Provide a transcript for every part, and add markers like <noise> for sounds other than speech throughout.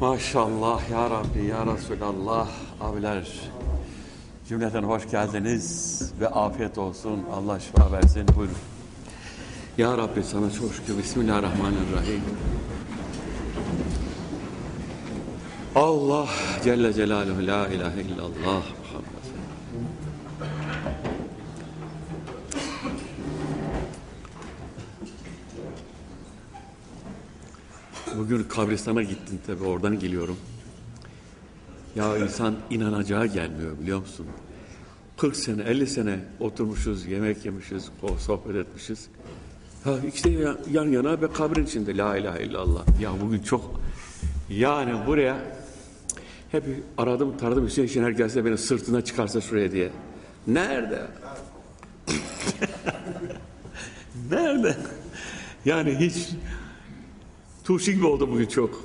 Maşallah ya Rabbi ya Resulallah abiler cümleten hoş geldiniz ve afiyet olsun Allah şifa versin buyurun. Ya Rabbi sana çok şükür Bismillahirrahmanirrahim. Allah Celle Celaluhu la ilahe illallah Muhammed. Bugün kabristana gittim tabi oradan geliyorum. Ya insan inanacağı gelmiyor biliyor musun? 40 sene 50 sene oturmuşuz yemek yemişiz sohbet etmişiz. Ha işte yan yana ve kabrin içinde la ilahe illallah. Ya bugün çok yani buraya hep aradım taradım Hüseyin Şener gelse beni sırtına çıkarsa şuraya diye. Nerede? <laughs> Nerede? Yani hiç turşu gibi oldu bugün çok.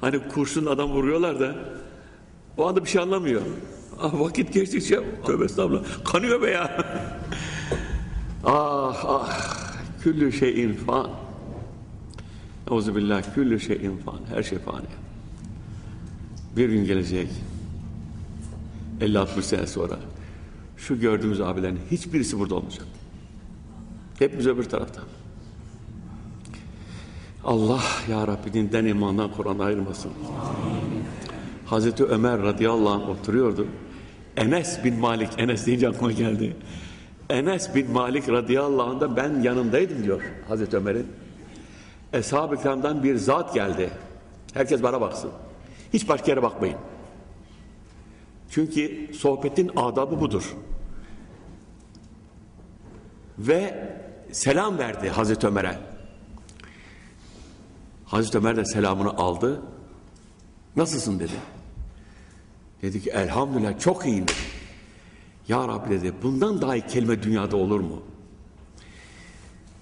Hani kurşun adam vuruyorlar da o anda bir şey anlamıyor. Ah, vakit geçtikçe tövbe estağfurullah kanıyor be ya. <laughs> ah ah küllü şeyin fan. Euzubillah küllü şeyin fan. Her şey fani. Bir gün gelecek 50-60 sene sonra şu gördüğümüz abilerin hiçbirisi burada olmayacak. Hepimiz öbür tarafta. Allah ya Rabbi dinden imandan Kur'an'dan ayırmasın. Hazreti Ömer radıyallahu anh oturuyordu. Enes bin Malik, Enes deyince aklıma geldi. Enes bin Malik radıyallahu anh da ben yanındaydım diyor Hazreti Ömer'in. Eshab-ı bir zat geldi. Herkes bana baksın. Hiç başka yere bakmayın. Çünkü sohbetin adabı budur. Ve selam verdi Hazreti Ömer'e. Hazreti Ömer de selamını aldı. Nasılsın dedi. Dedi ki elhamdülillah çok iyiyim dedi. Ya Rabbi dedi bundan daha iyi kelime dünyada olur mu?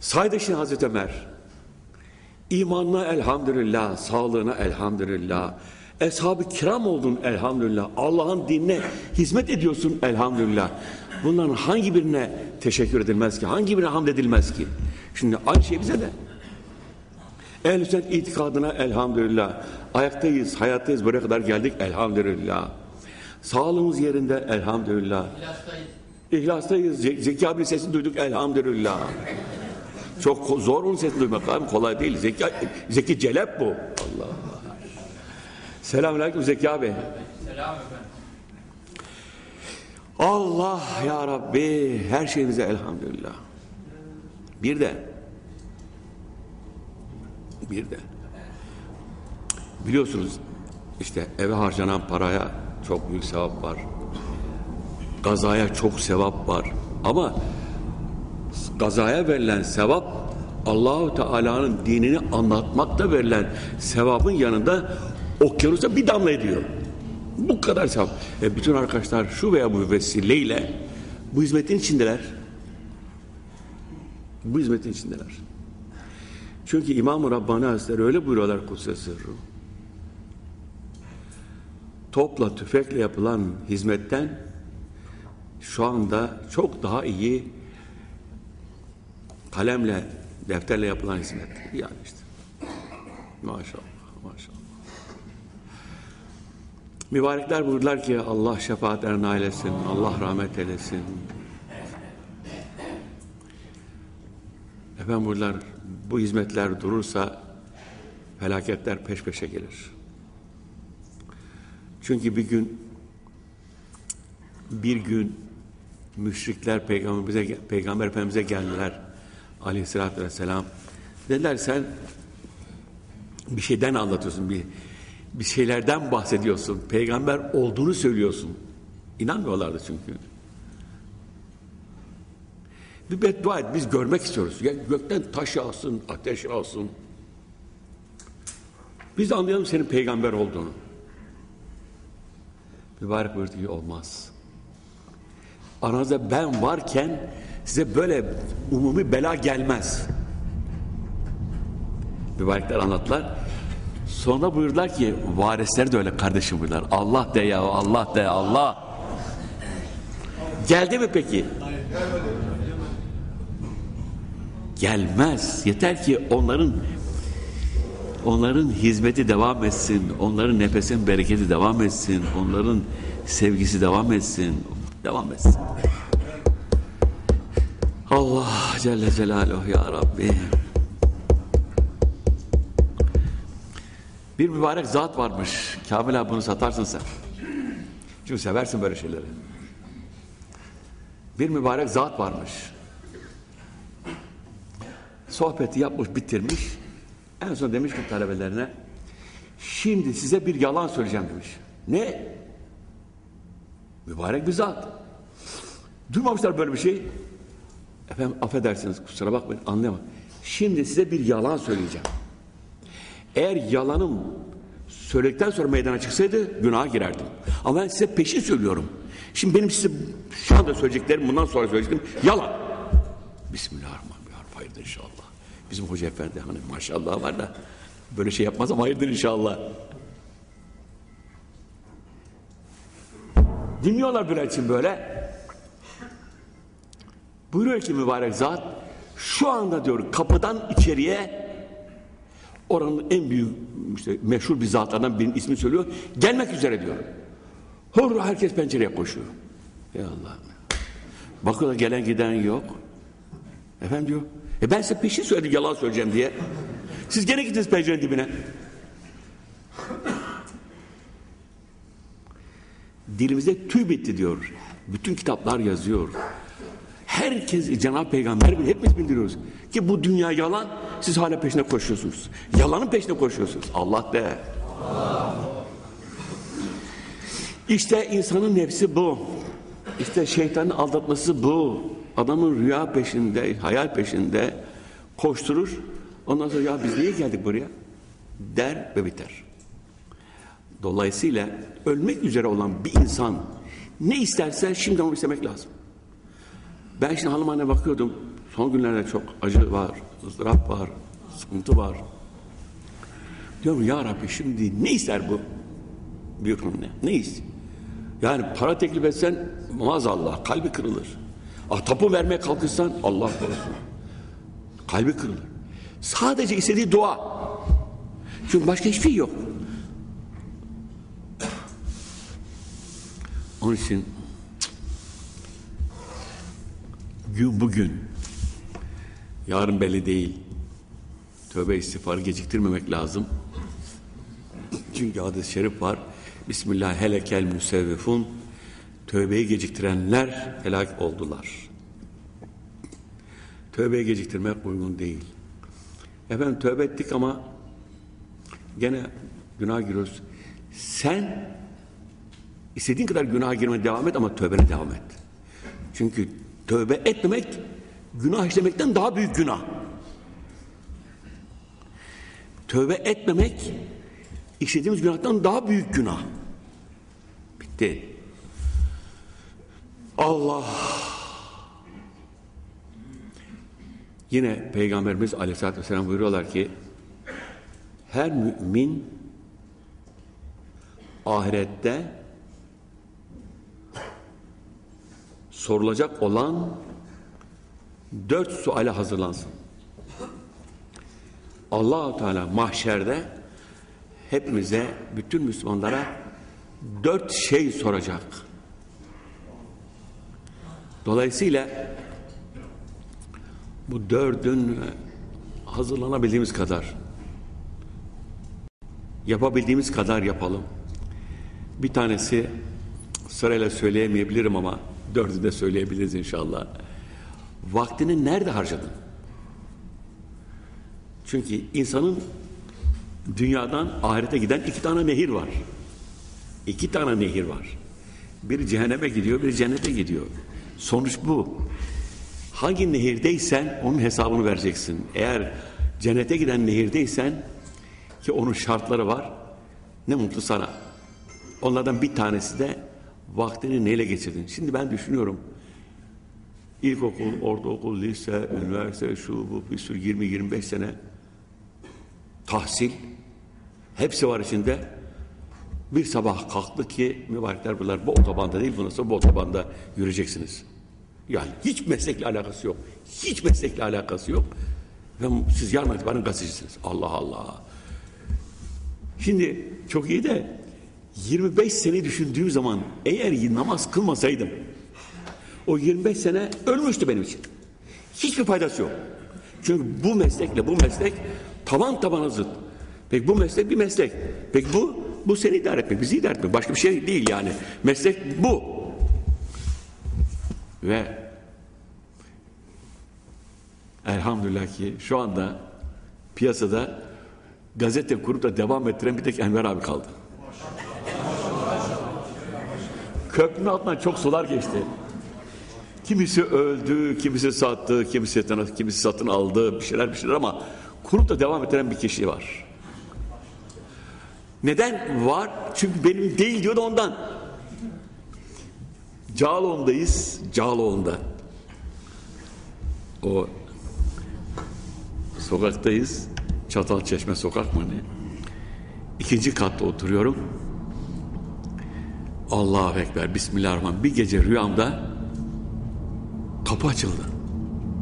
Saydı şimdi Hazreti Ömer. İmanına elhamdülillah, sağlığına elhamdülillah, Eshab-ı kiram oldun elhamdülillah. Allah'ın dinine hizmet ediyorsun elhamdülillah. Bunların hangi birine teşekkür edilmez ki? Hangi birine hamd edilmez ki? Şimdi aynı şey bize de. Ehl-i sünnet itikadına elhamdülillah. Ayaktayız, hayattayız, buraya kadar geldik elhamdülillah. Sağlığımız yerinde elhamdülillah. İhlastayız. İhlastayız. Zeki abinin sesini duyduk elhamdülillah. Çok zor onun sesini duymak abi kolay değil. Zeki, Zeki Celep bu. Allah Allah. Selamünaleyküm Zeki abi. Selam efendim. Allah ya Rabbi her şeyimize elhamdülillah. Bir de bir de biliyorsunuz işte eve harcanan paraya çok büyük sevap var. Gazaya çok sevap var. Ama gazaya verilen sevap Allahu Teala'nın dinini anlatmakta verilen sevabın yanında okyanusa bir damla ediyor. Bu kadar sevap. E bütün arkadaşlar şu veya bu vesileyle bu hizmetin içindeler. Bu hizmetin içindeler. Çünkü İmam-ı Rabbani Hazretleri öyle buyuruyorlar Kudüs'e sırrı. Topla tüfekle yapılan hizmetten şu anda çok daha iyi kalemle, defterle yapılan hizmet. Yani işte. Maşallah, maşallah. Mübarekler buyurdular ki Allah şefaatlerine ailesin, Allah rahmet eylesin. Efendim buyurdular bu hizmetler durursa felaketler peş peşe gelir. Çünkü bir gün bir gün müşrikler peygamberimize peygamber efendimize geldiler aleyhissalatü vesselam. Dediler sen bir şeyden anlatıyorsun bir bir şeylerden bahsediyorsun. Peygamber olduğunu söylüyorsun. İnanmıyorlardı çünkü. Bir beddua et, biz görmek istiyoruz. Yani gökten taş alsın, ateş alsın. Biz anlayalım senin peygamber olduğunu. Mübarek buyurdu ki olmaz. Aranızda ben varken size böyle umumi bela gelmez. Mübarekler anlattılar. Sonra buyurdular ki varisleri de öyle kardeşim buyurdular. Allah de ya Allah de Allah. Geldi mi peki? Gelmez. Yeter ki onların Onların hizmeti devam etsin. Onların nefesin bereketi devam etsin. Onların sevgisi devam etsin. Devam etsin. Allah Celle Celaluhu ya Rabbi. Bir mübarek zat varmış. Kamil abi bunu satarsın sen. Çünkü seversin böyle şeyleri. Bir mübarek zat varmış. Sohbeti yapmış, bitirmiş. En son demiş ki talebelerine, şimdi size bir yalan söyleyeceğim demiş. Ne? Mübarek bir zat. Duymamışlar böyle bir şey. Efendim affedersiniz kusura bakmayın anlayamam. Şimdi size bir yalan söyleyeceğim. Eğer yalanım söyledikten sonra meydana çıksaydı günaha girerdim. Ama ben size peşin söylüyorum. Şimdi benim size şu anda söyleyeceklerim bundan sonra söyleyeceklerim yalan. Bismillahirrahmanirrahim. Hayırdır inşallah. Bizim hoca efendi hani maşallah var da böyle şey yapmaz ama hayırdır inşallah. Dinliyorlar Bülent için böyle. Buyuruyor ki mübarek zat şu anda diyor kapıdan içeriye oranın en büyük işte meşhur bir zatlardan birinin ismini söylüyor. Gelmek üzere diyor. Hor herkes pencereye koşuyor. Ya Allah. Bakıyorlar gelen giden yok. Efendim diyor. E ben size peşin söyledim yalan söyleyeceğim diye. Siz gene gittiniz pencerenin dibine. Dilimizde tüy bitti diyor. Bütün kitaplar yazıyor. Herkes Cenab-ı Peygamber bile hepimiz bildiriyoruz. Ki bu dünya yalan siz hala peşine koşuyorsunuz. Yalanın peşine koşuyorsunuz. Allah de. Allah. İşte insanın nefsi bu. İşte şeytanın aldatması bu. Adamın rüya peşinde, hayal peşinde koşturur. Ondan sonra ya biz niye geldik buraya? Der ve biter. Dolayısıyla ölmek üzere olan bir insan ne isterse şimdi onu istemek lazım. Ben şimdi hanım bakıyordum. Son günlerde çok acı var, ızdırap var, sıkıntı var. Diyorum ya Rabbi şimdi ne ister bu bir ne? Ne istiyor? Yani para teklif etsen maazallah kalbi kırılır. Ah tapu vermeye kalkırsan Allah korusun. Kalbi kırılır. Sadece istediği dua. Çünkü başka hiçbir şey yok. Onun için gün bugün yarın belli değil. Tövbe istiğfarı geciktirmemek lazım. Çünkü hadis-i şerif var. Bismillah helekel müsevvifun tövbeyi geciktirenler helak oldular. Tövbeyi geciktirmek uygun değil. Efendim tövbe ettik ama gene günah giriyoruz. Sen istediğin kadar günah girmeye devam et ama tövbene devam et. Çünkü tövbe etmemek günah işlemekten daha büyük günah. Tövbe etmemek işlediğimiz günahtan daha büyük günah. Bitti. Allah Yine Peygamberimiz Aleyhisselatü Vesselam buyuruyorlar ki her mümin ahirette sorulacak olan dört suale hazırlansın. allah Teala mahşerde hepimize, bütün Müslümanlara dört şey soracak. Dolayısıyla bu dördün hazırlanabildiğimiz kadar yapabildiğimiz kadar yapalım. Bir tanesi sırayla söyleyemeyebilirim ama dördü de söyleyebiliriz inşallah. Vaktini nerede harcadın? Çünkü insanın dünyadan ahirete giden iki tane nehir var. İki tane nehir var. Biri cehenneme gidiyor, biri cennete gidiyor. Sonuç bu. Hangi nehirdeysen onun hesabını vereceksin. Eğer cennete giden nehirdeysen ki onun şartları var ne mutlu sana. Onlardan bir tanesi de vaktini neyle geçirdin? Şimdi ben düşünüyorum. İlkokul, ortaokul, lise, üniversite, şu bu bir sürü 20-25 sene tahsil hepsi var içinde. Bir sabah kalktı ki mübarekler bunlar bu otobanda değil bundan sonra bu otobanda yürüyeceksiniz. Yani hiç meslekle alakası yok. Hiç meslekle alakası yok. Ve siz yarın itibaren gazetecisiniz. Allah Allah. Şimdi çok iyi de 25 sene düşündüğüm zaman eğer namaz kılmasaydım o 25 sene ölmüştü benim için. Hiçbir faydası yok. Çünkü bu meslekle bu meslek tavan tabana zıt. Peki bu meslek bir meslek. Peki bu bu seni idare etmek, bizi idare etmek. Başka bir şey değil yani. Meslek bu. Ve elhamdülillah ki şu anda piyasada gazete kurup da devam ettiren bir tek Enver abi kaldı. Köprünün altından çok sular geçti. Kimisi öldü, kimisi sattı, kimisi, kimisi satın aldı, bir şeyler bir şeyler ama kurup da devam ettiren bir kişi var. Neden var? Çünkü benim değil diyor da ondan. Cağaloğlu'ndayız, Cağaloğlu'nda. O sokaktayız. Çatalçeşme sokak mı ne? İkinci katta oturuyorum. Allahu Ekber, Bismillahirrahmanirrahim. Bir gece rüyamda kapı açıldı.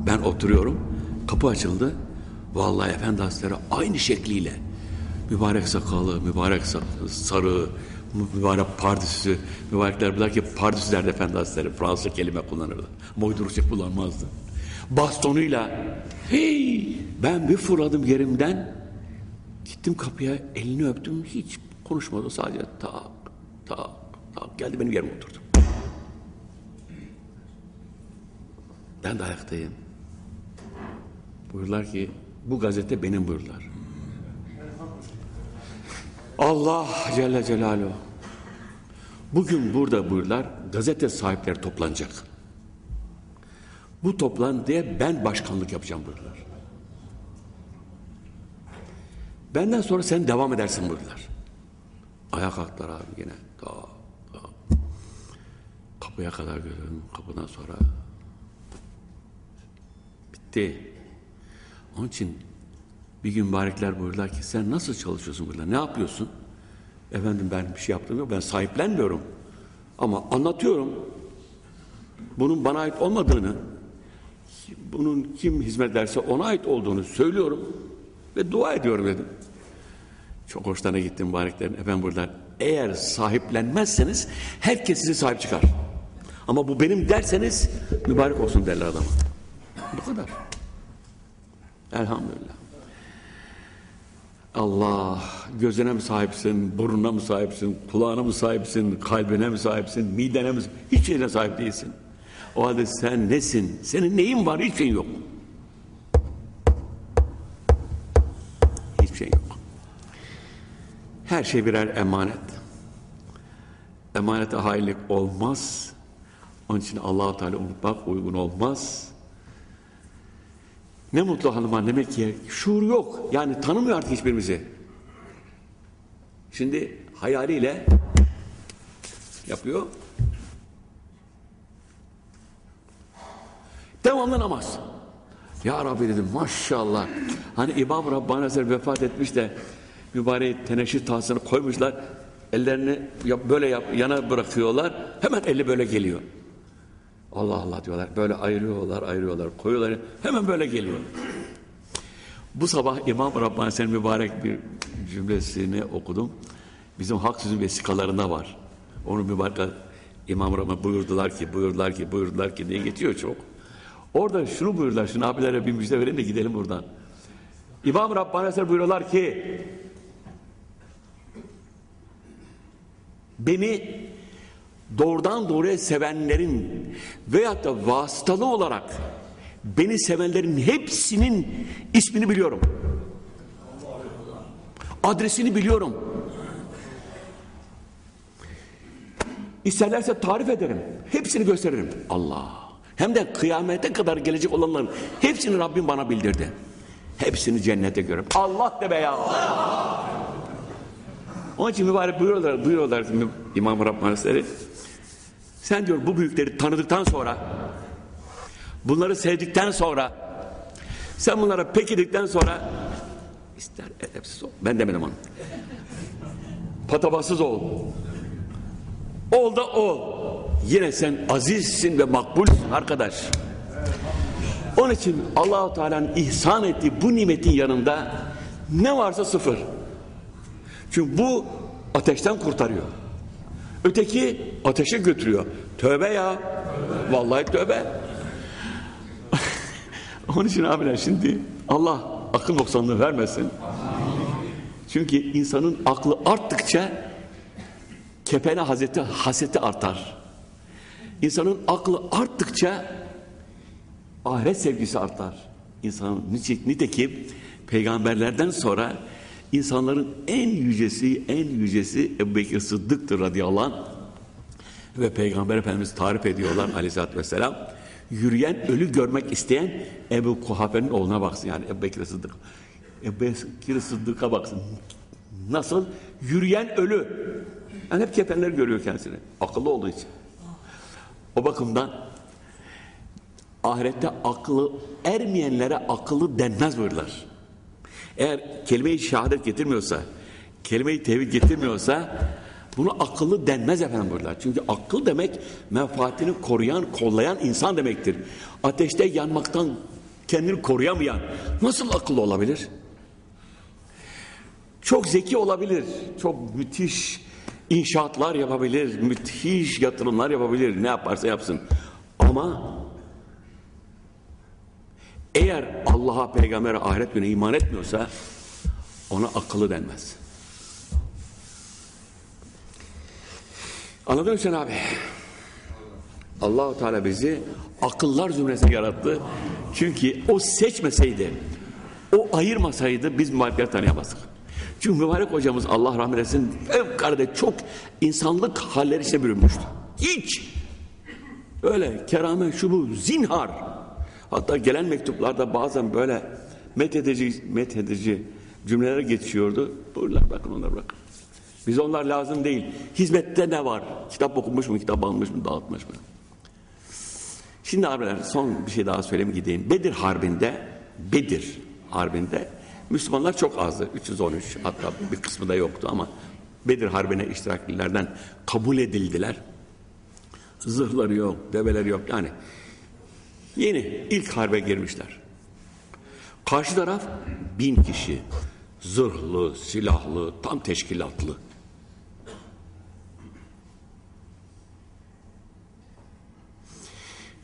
Ben oturuyorum, kapı açıldı. Vallahi Efendi Hazretleri aynı şekliyle mübarek sakalı, mübarek sarığı, mübarek pardüsü, mübarekler bilir ki pardüsü derdi Efendi Hazretleri. Fransız kelime kullanırdı. Ama uyduracak kullanmazdı. Bastonuyla hey ben bir fırladım yerimden gittim kapıya elini öptüm hiç konuşmadı sadece tak tak tak geldi benim yerime oturdu. Ben de ayaktayım. Buyurlar ki bu gazete benim buyurlar. Allah Celle Celaluhu. Bugün burada buyurlar gazete sahipleri toplanacak. Bu toplantıya ben başkanlık yapacağım buyurlar. Benden sonra sen devam edersin buyurlar. Ayağa kalktılar abi yine. Ta, ta. Kapıya kadar götürdüm. Kapıdan sonra bitti. Onun için bir gün mübarekler buyurdular ki sen nasıl çalışıyorsun burada? Ne yapıyorsun? Efendim ben bir şey yaptım yok. Ben sahiplenmiyorum. Ama anlatıyorum. Bunun bana ait olmadığını, bunun kim hizmet ederse ona ait olduğunu söylüyorum ve dua ediyorum dedim. Çok hoşlarına gittim mübareklerin. Efendim burada eğer sahiplenmezseniz herkes size sahip çıkar. Ama bu benim derseniz mübarek olsun derler adama. Bu kadar. Elhamdülillah. Allah gözüne mi sahipsin, burnuna mı sahipsin, kulağına mı sahipsin, kalbine mi sahipsin, midene mi hiç şeyine sahip değilsin. O halde sen nesin? Senin neyin var? Hiçbir şeyin yok. Hiçbir şey yok. Her şey birer emanet. Emanete hainlik olmaz. Onun için allah Teala unutmak uygun olmaz. Ne mutlu hanıma demek ki şuur yok. Yani tanımıyor artık hiçbirimizi. Şimdi hayaliyle yapıyor. Devamlı namaz. Ya Rabbi dedim maşallah. Hani İmam Rabbani Hazretleri vefat etmiş de mübarek teneşir tahsını koymuşlar. Ellerini böyle yap, yana bırakıyorlar. Hemen eli böyle geliyor. Allah Allah diyorlar. Böyle ayırıyorlar, ayırıyorlar, koyuyorlar. Hemen böyle geliyor. Bu sabah İmam Rabbani Sen mübarek bir cümlesini okudum. Bizim hak sözü vesikalarında var. Onu mübarek İmam Rabbani buyurdular ki, buyurdular ki, buyurdular ki diye geçiyor çok. Orada şunu buyurdular, şunu abilere bir müjde verin de gidelim buradan. İmam Rabbani Hazretleri buyuruyorlar ki beni doğrudan doğruya sevenlerin veyahut da vasıtalı olarak beni sevenlerin hepsinin ismini biliyorum. Adresini biliyorum. İsterlerse tarif ederim. Hepsini gösteririm. Allah. Hem de kıyamete kadar gelecek olanların hepsini Rabbim bana bildirdi. Hepsini cennete görüp Allah de be ya. Onun için mübarek buyuruyorlar, buyuruyorlar İmam Rabbani Hazretleri. Sen diyor bu büyükleri tanıdıktan sonra bunları sevdikten sonra sen bunlara pek edikten sonra ister edepsiz ol. Ben demedim onu. Patavatsız ol. Ol da ol. Yine sen azizsin ve makbulsün arkadaş. Onun için Allahu Teala'nın ihsan ettiği bu nimetin yanında ne varsa sıfır. Çünkü bu ateşten kurtarıyor. Öteki ateşe götürüyor. Tövbe ya. Vallahi tövbe. <laughs> Onun için abiler şimdi Allah akıl noksanlığı vermesin. Çünkü insanın aklı arttıkça kepene hazreti haseti artar. İnsanın aklı arttıkça ahiret sevgisi artar. İnsanın nitekim peygamberlerden sonra insanların en yücesi, en yücesi Ebu Bekir Sıddık'tır radıyallahu anh. Ve Peygamber Efendimiz tarif ediyorlar <laughs> aleyhissalatü vesselam. Yürüyen ölü görmek isteyen Ebu Kuhafe'nin oğluna baksın yani Ebu Bekir Sıddık. Ebu Bekir Sıddık'a baksın. Nasıl? Yürüyen ölü. Yani hep kefenler görüyor kendisini. Akıllı olduğu için. O bakımdan ahirette aklı ermeyenlere akıllı denmez buyurlar. Eğer kelime-i şehadet getirmiyorsa, kelime-i tevhid getirmiyorsa bunu akıllı denmez efendim buyurlar. Çünkü akıl demek menfaatini koruyan, kollayan insan demektir. Ateşte yanmaktan kendini koruyamayan nasıl akıllı olabilir? Çok zeki olabilir, çok müthiş inşaatlar yapabilir, müthiş yatırımlar yapabilir, ne yaparsa yapsın. Ama eğer Allah'a, peygambere, ahiret gününe iman etmiyorsa ona akıllı denmez. Anladın mı sen abi? Allahu Teala bizi akıllar zümresine yarattı. Çünkü o seçmeseydi, o ayırmasaydı biz mübarekleri tanıyamazdık. Çünkü mübarek hocamız Allah rahmet etsin fevkalade çok insanlık halleri içine bürünmüştü. Hiç öyle keramet şu bu zinhar. Hatta gelen mektuplarda bazen böyle methedici, methedici cümleler geçiyordu. Buyurlar bakın onlara bırakın. Biz onlar lazım değil. Hizmette ne var? Kitap okumuş mu, kitap almış mı, dağıtmış mı? Şimdi abiler son bir şey daha söyleyeyim gideyim. Bedir Harbi'nde, Bedir Harbi'nde Müslümanlar çok azdı. 313 hatta bir kısmı da yoktu ama Bedir Harbi'ne iştiraklilerden kabul edildiler. Zırhları yok, develeri yok yani. Yeni ilk harbe girmişler. Karşı taraf bin kişi. Zırhlı, silahlı, tam teşkilatlı.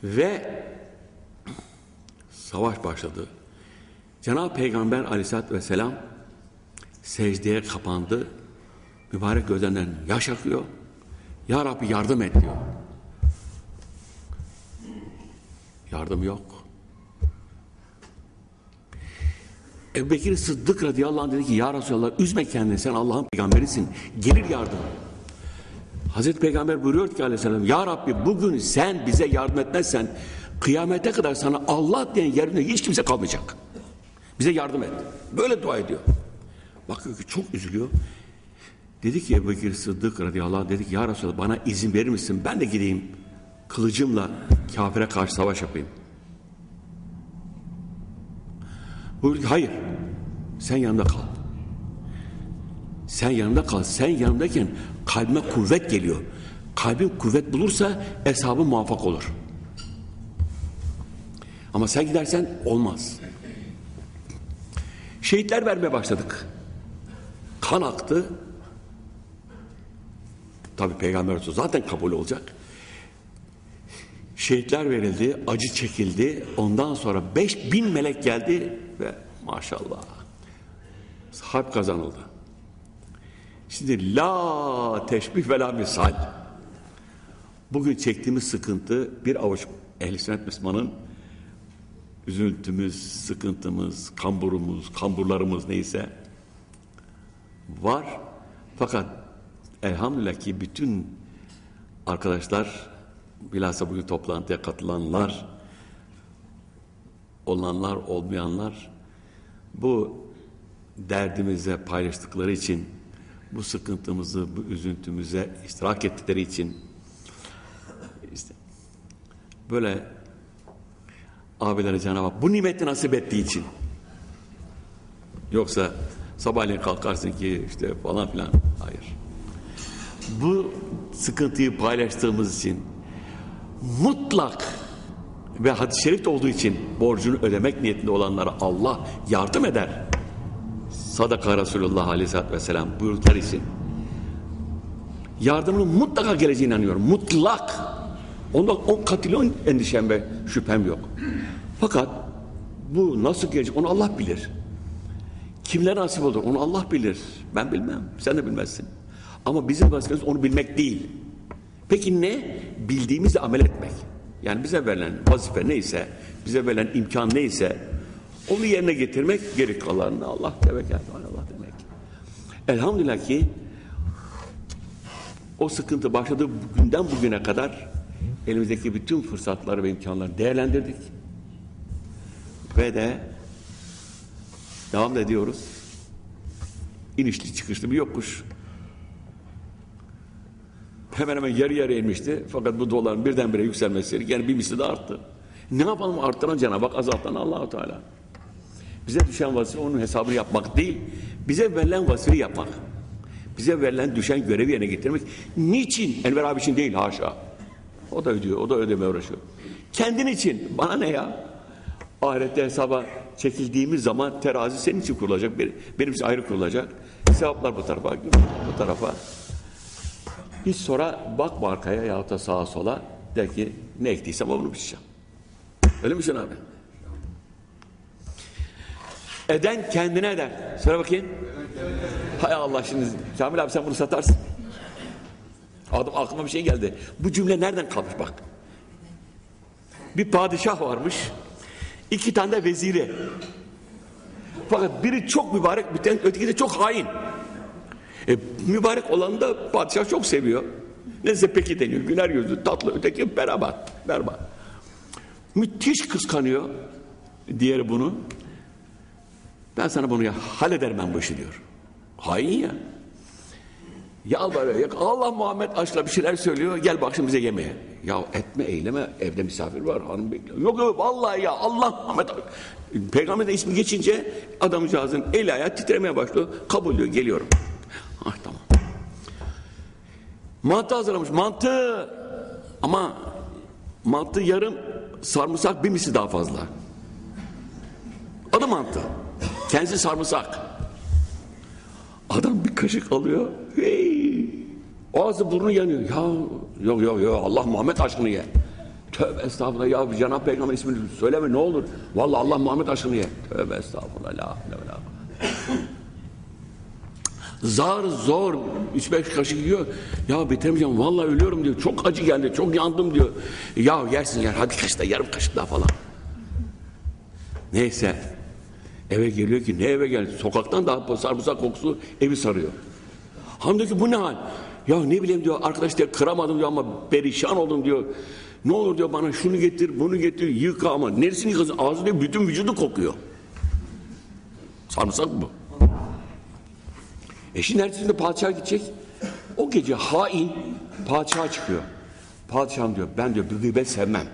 Ve savaş başladı. Cenab-ı Peygamber aleyhissalatü vesselam secdeye kapandı. Mübarek gözlerinden yaş akıyor. Ya Rabbi yardım et diyor. Yardım yok. Ebu Bekir Sıddık radıyallahu anh dedi ki Ya Resulallah üzme kendini sen Allah'ın peygamberisin. Gelir yardım. Hazreti Peygamber buyuruyor ki aleyhisselam Ya Rabbi bugün sen bize yardım etmezsen kıyamete kadar sana Allah diyen yerine hiç kimse kalmayacak. Bize yardım et. Böyle dua ediyor. Bakıyor ki çok üzülüyor. Dedi ki Ebu Bekir Sıddık radıyallahu anh dedi ki Ya Resulallah bana izin verir misin? Ben de gideyim kılıcımla kafire karşı savaş yapayım. Buyurdu ki hayır sen yanında kal. Sen yanında kal. Sen yanındayken kalbime kuvvet geliyor. Kalbin kuvvet bulursa hesabın muvaffak olur. Ama sen gidersen olmaz. Şehitler vermeye başladık. Kan aktı. Tabi peygamber zaten kabul olacak. Şehitler verildi, acı çekildi. Ondan sonra beş bin melek geldi ve maşallah harp kazanıldı. Şimdi la teşbih ve la misal. Bugün çektiğimiz sıkıntı bir avuç ehl-i sünnet Müslümanın üzüntümüz, sıkıntımız, kamburumuz, kamburlarımız neyse var. Fakat elhamdülillah ki bütün arkadaşlar bilhassa bugün toplantıya katılanlar olanlar olmayanlar bu derdimize paylaştıkları için bu sıkıntımızı, bu üzüntümüze iştirak ettikleri için işte böyle abilere Cenab-ı Hak bu nimeti nasip ettiği için. Yoksa sabahleyin kalkarsın ki işte falan filan. Hayır. Bu sıkıntıyı paylaştığımız için mutlak ve hadis-i şerifte olduğu için borcunu ödemek niyetinde olanlara Allah yardım eder. sadaka Resulullah Aleyhisselatü Vesselam buyurdukları için yardımının mutlaka geleceğine inanıyorum. Mutlak. Onda on katilyon endişem ve şüphem yok. Fakat bu nasıl gelecek onu Allah bilir. Kimler nasip olur onu Allah bilir. Ben bilmem. Sen de bilmezsin. Ama bizim vazifemiz onu bilmek değil. Peki ne? Bildiğimizle amel etmek. Yani bize verilen vazife neyse, bize verilen imkan neyse onu yerine getirmek geri kalanını Allah tevekkül Allah demek. Elhamdülillah ki o sıkıntı başladığı günden bugüne kadar elimizdeki bütün fırsatları ve imkanları değerlendirdik. Ve de devam ediyoruz. İnişli çıkışlı bir yokuş. Hemen hemen yarı yarı inmişti. Fakat bu doların birdenbire yükselmesi yani bir misli de arttı. Ne yapalım arttıran Cenab-ı Hak azaltan Allahu Teala. Bize düşen vazife onun hesabını yapmak değil, bize verilen vazifeyi yapmak. Bize verilen düşen görevi yerine getirmek. Niçin? Enver abi için değil haşa. O da ödüyor, o da ödemeye uğraşıyor. Kendin için. Bana ne ya? Ahirette hesaba çekildiğimiz zaman terazi senin için kurulacak. Benim için ayrı kurulacak. Sevaplar bu tarafa, bu tarafa. Hiç sonra bakma arkaya ya da sağa sola. De ki ne ektiysem onu biçeceğim. Öyle mi abi? Eden kendine eder. Söyle bakayım. Hay Allah şimdi Kamil abi sen bunu satarsın. Adam aklıma bir şey geldi. Bu cümle nereden kalmış bak. Bir padişah varmış. iki tane de veziri. Fakat biri çok mübarek, bir tane, öteki de çok hain. E, mübarek olanı da padişah çok seviyor. Neyse peki deniyor. Güler yüzlü, tatlı, öteki berbat. Berbat. Müthiş kıskanıyor diğeri bunu. Ben sana bunu ya hallederim ben bu işi diyor. Hain ya. Yalvarıyor. Allah Muhammed aşkla bir şeyler söylüyor. Gel bak şimdi bize yemeğe. Ya etme eyleme. Evde misafir var. Hanım bekliyor. Yok yok vallahi ya Allah Muhammed. Peygamber'in ismi geçince adamcağızın eli ayağı titremeye başlıyor. Kabul diyor. Geliyorum. Ah tamam. Mantı hazırlamış. Mantı. Ama mantı yarım sarımsak bir misli daha fazla. Adı mantı. Kendisi sarımsak. Adam bir kaşık alıyor. Hey! Ağzı burnu yanıyor. Ya yok yok yok Allah Muhammed aşkını ye. Tövbe estağfurullah ya Cenab-ı Peygamber ismini söyleme ne olur. Vallahi Allah Muhammed aşkını ye. Tövbe estağfurullah la la la. Zar zor 3-5 kaşık yiyor. Ya bitiremeyeceğim vallahi ölüyorum diyor. Çok acı geldi çok yandım diyor. Ya yersin yer hadi kaç da yarım kaşık daha falan. Neyse Eve geliyor ki ne eve geldi? Sokaktan daha sarımsak kokusu evi sarıyor. Hanım diyor ki bu ne hal? Ya ne bileyim diyor arkadaş diyor kıramadım diyor ama perişan oldum diyor. Ne olur diyor bana şunu getir bunu getir yıka ama neresini yıkasın ağzı diyor bütün vücudu kokuyor. Sarımsak bu. E şimdi ertesinde padişah gidecek. O gece hain padişaha çıkıyor. Padişahım diyor ben diyor bir gıybet sevmem.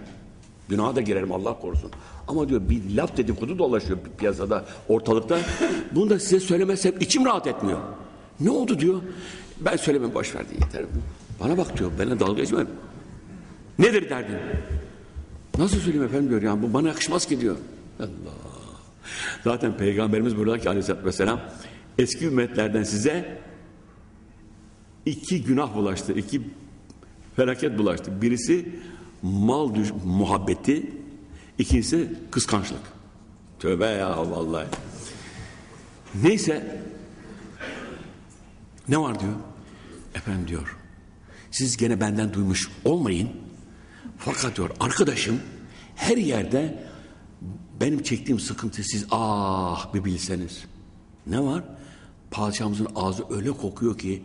Günaha da girerim Allah korusun. Ama diyor bir laf dedikodu dolaşıyor piyasada, ortalıkta. Bunu da size söylemezsem içim rahat etmiyor. Ne oldu diyor. Ben söylemem boş ver diye yeter. Bana bak diyor, bana dalga geçme. Nedir derdin? Nasıl söyleyeyim efendim diyor yani bu bana yakışmaz ki diyor. Allah. Zaten peygamberimiz burada ki aleyhissalatü vesselam eski ümmetlerden size iki günah bulaştı, iki felaket bulaştı. Birisi mal düş muhabbeti, İkincisi kıskançlık. Tövbe ya vallahi. Neyse ne var diyor? Efendim diyor. Siz gene benden duymuş olmayın. Fakat diyor arkadaşım her yerde benim çektiğim sıkıntı siz ah bir bilseniz. Ne var? Padişahımızın ağzı öyle kokuyor ki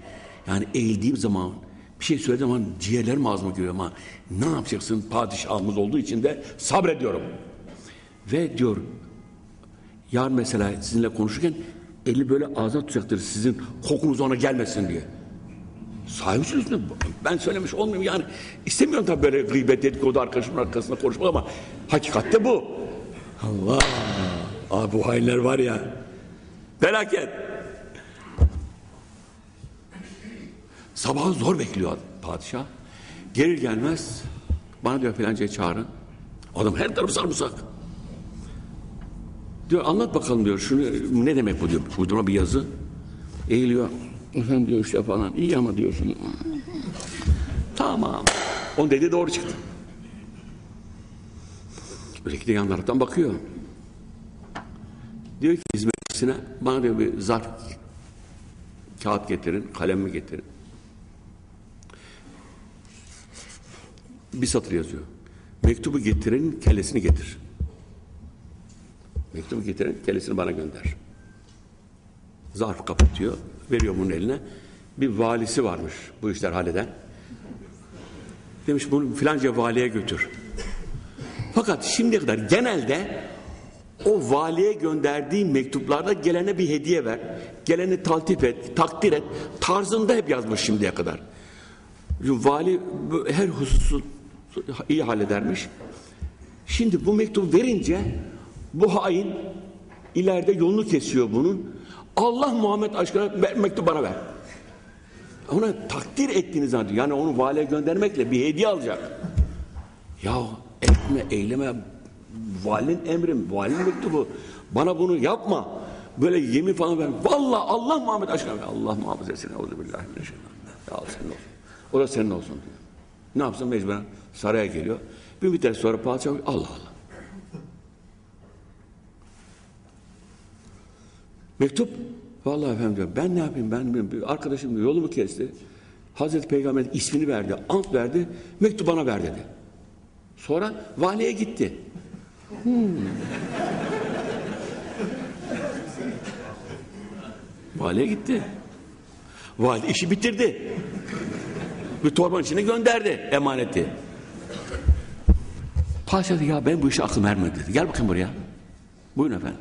yani eğildiğim zaman bir şey söylediğim zaman ciğerlerim ağzıma giriyor ama ne yapacaksın padişahımız olduğu için de sabrediyorum. Ve diyor yarın mesela sizinle konuşurken eli böyle ağzına tutacaktır sizin kokunuz ona gelmesin diye. Sahipsiniz Ben söylemiş olmayayım yani. istemiyorum tabii böyle gıybet dedikodu arkadaşımın arkasında konuşmak ama hakikatte bu. Allah! Abi bu hainler var ya. Felaket. Sabahı zor bekliyor padişah. Gelir gelmez bana diyor filancayı çağırın. Adam her tarafı sarımsak. Diyor anlat bakalım diyor. Şunu ne demek bu diyor. Uydurma bir yazı. Eğiliyor. Efendim diyor işte falan. İyi ama diyorsun. Tamam. Onun dediği doğru çıktı. Öteki de yan taraftan bakıyor. Diyor ki hizmetçisine bana diyor bir zarf kağıt getirin, kalem mi getirin. Bir satır yazıyor. Mektubu getirin, kellesini getir. Mektubu getirin, kellesini bana gönder. Zarf kapatıyor, veriyor bunun eline. Bir valisi varmış bu işler halleden. Demiş bunu filanca valiye götür. Fakat şimdiye kadar genelde o valiye gönderdiği mektuplarda gelene bir hediye ver. Geleni taltif et, takdir et. Tarzında hep yazmış şimdiye kadar. Vali her hususu iyi halledermiş. Şimdi bu mektubu verince bu hain ileride yolunu kesiyor bunun. Allah Muhammed aşkına mektubu bana ver. Ona takdir ettiğini zannediyor. Yani onu valiye göndermekle bir hediye alacak. Ya etme, eyleme valinin emri, valinin mektubu. Bana bunu yapma. Böyle yemin falan ver. Vallahi Allah Muhammed aşkına ver. Allah muhafaza etsin. Euzubillahimineşşeytanirracim. Ya al senin olsun. O da senin olsun diyor. Ne yapsın mecburen saraya geliyor. Bir müddet sonra padişah Allah Allah. Mektup vallahi efendim ben ne yapayım ben bir arkadaşım yolumu kesti. Hazreti Peygamber ismini verdi, ant verdi, mektup bana ver dedi. Sonra valiye gitti. Hmm. Valiye gitti. Vali işi bitirdi. Bir torbanın içine gönderdi emaneti. Paşa dedi ya ben bu işe aklım ermedi dedi. Gel bakayım buraya. Buyurun efendim.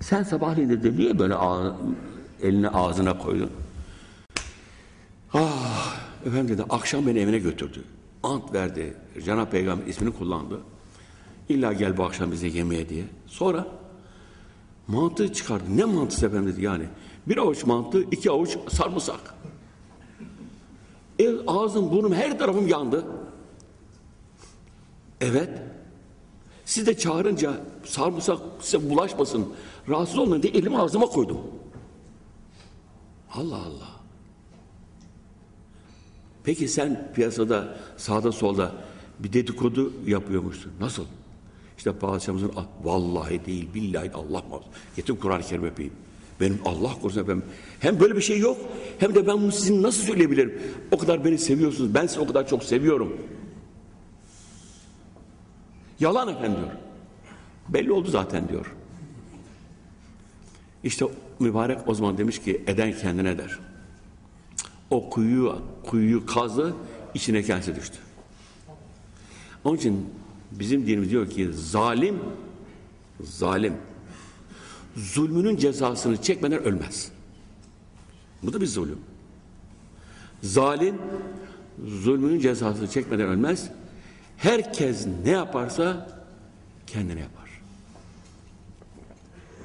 Sen sabahleyin dedi niye böyle ağ, elini ağzına koydun? Ah efendim dedi akşam beni evine götürdü. Ant verdi. Cenab-ı Peygamber ismini kullandı. İlla gel bu akşam bize yemeğe diye. Sonra mantı çıkardı. Ne mantısı efendim dedi yani. Bir avuç mantı, iki avuç sarımsak. El, ağzım, burnum, her tarafım yandı. Evet. Siz de çağırınca sarımsak size bulaşmasın, rahatsız olmayın diye elimi ağzıma koydum. Allah Allah. Peki sen piyasada sağda solda bir dedikodu yapıyormuşsun. Nasıl? İşte padişahımızın vallahi değil billahi Allah muhafaza. Getir Kur'an-ı Kerim öpeyim. Benim Allah korusun efendim. Hem böyle bir şey yok hem de ben bunu sizin nasıl söyleyebilirim? O kadar beni seviyorsunuz. Ben sizi o kadar çok seviyorum. Yalan efendim diyor. Belli oldu zaten diyor. İşte mübarek o zaman demiş ki eden kendine der. O kuyuyu, kuyuyu kazdı, içine kendisi düştü. Onun için bizim dinimiz diyor ki zalim, zalim, zulmünün cezasını çekmeden ölmez. Bu da bir zulüm. Zalim, zulmünün cezasını çekmeden ölmez. Herkes ne yaparsa kendine yapar.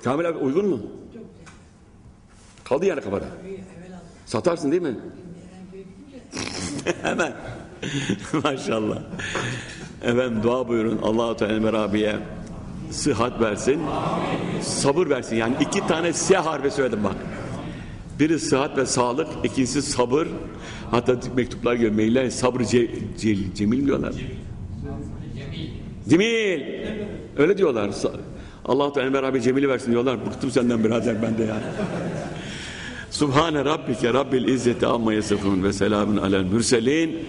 Kamil abi uygun mu? Kaldı yani kafada. Satarsın değil mi? <laughs> Hemen. <laughs> Maşallah. Efendim dua buyurun. Allah-u Teala abiye sıhhat versin. Sabır versin. Yani iki tane S harfi söyledim bak. Biri sıhhat ve sağlık, ikincisi sabır. Hatta mektuplar geliyor, mailler sabır ce, ce, cemil diyorlar. Cemil. Öyle diyorlar. Allah Teala abi cemili versin diyorlar. Bıktım senden birader ben de yani. Subhane rabbike rabbil izzeti amma yasifun ve selamun alel mürselin.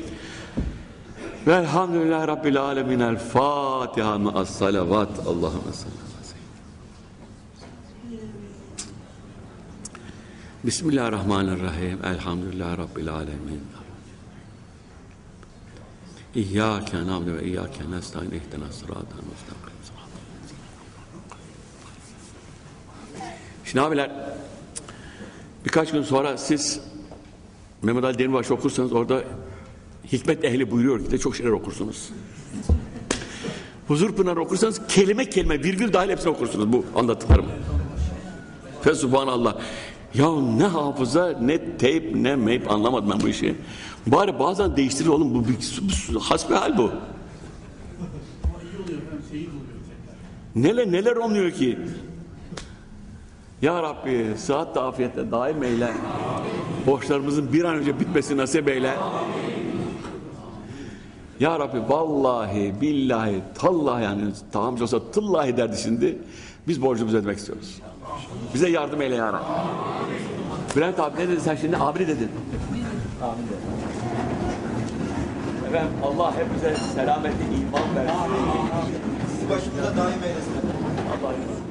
Velhamdülillahi rabbil alemin. El Fatiha ma'as salavat. Allahümme sallallahu Bismillahirrahmanirrahim. Elhamdülillahi rabbil alemin. İyyâke na'budu ve iyyâke nestaîn. İhdinas sıratal mustakim. Şimdi abiler birkaç gün sonra siz Mehmet Ali Demirbaş okursanız orada hikmet ehli buyuruyor ki de çok şeyler okursunuz. Huzur Pınar okursanız kelime kelime virgül dahil hepsini okursunuz bu anlattıklarım. Fe subhanallah. Ya ne hafıza ne teyp ne meyp anlamadım ben bu işi. Bari bazen değiştirir oğlum bu bir hasbihal bu. Neler neler olmuyor ki? Ya Rabbi sıhhat da afiyetle daim eyle. Borçlarımızın bir an önce bitmesi nasip eyle. Ya Rabbi vallahi billahi tallahi yani tamam olsa tıllahi derdi şimdi. Biz borcumuzu ödemek istiyoruz. Bize yardım eyle ya Rabbi. Bülent abi ne dedin sen şimdi? Abi dedin. Amin. Efendim Allah hepimize selameti, iman versin. Sizi başımıza daim eylesin. Allah'a emanet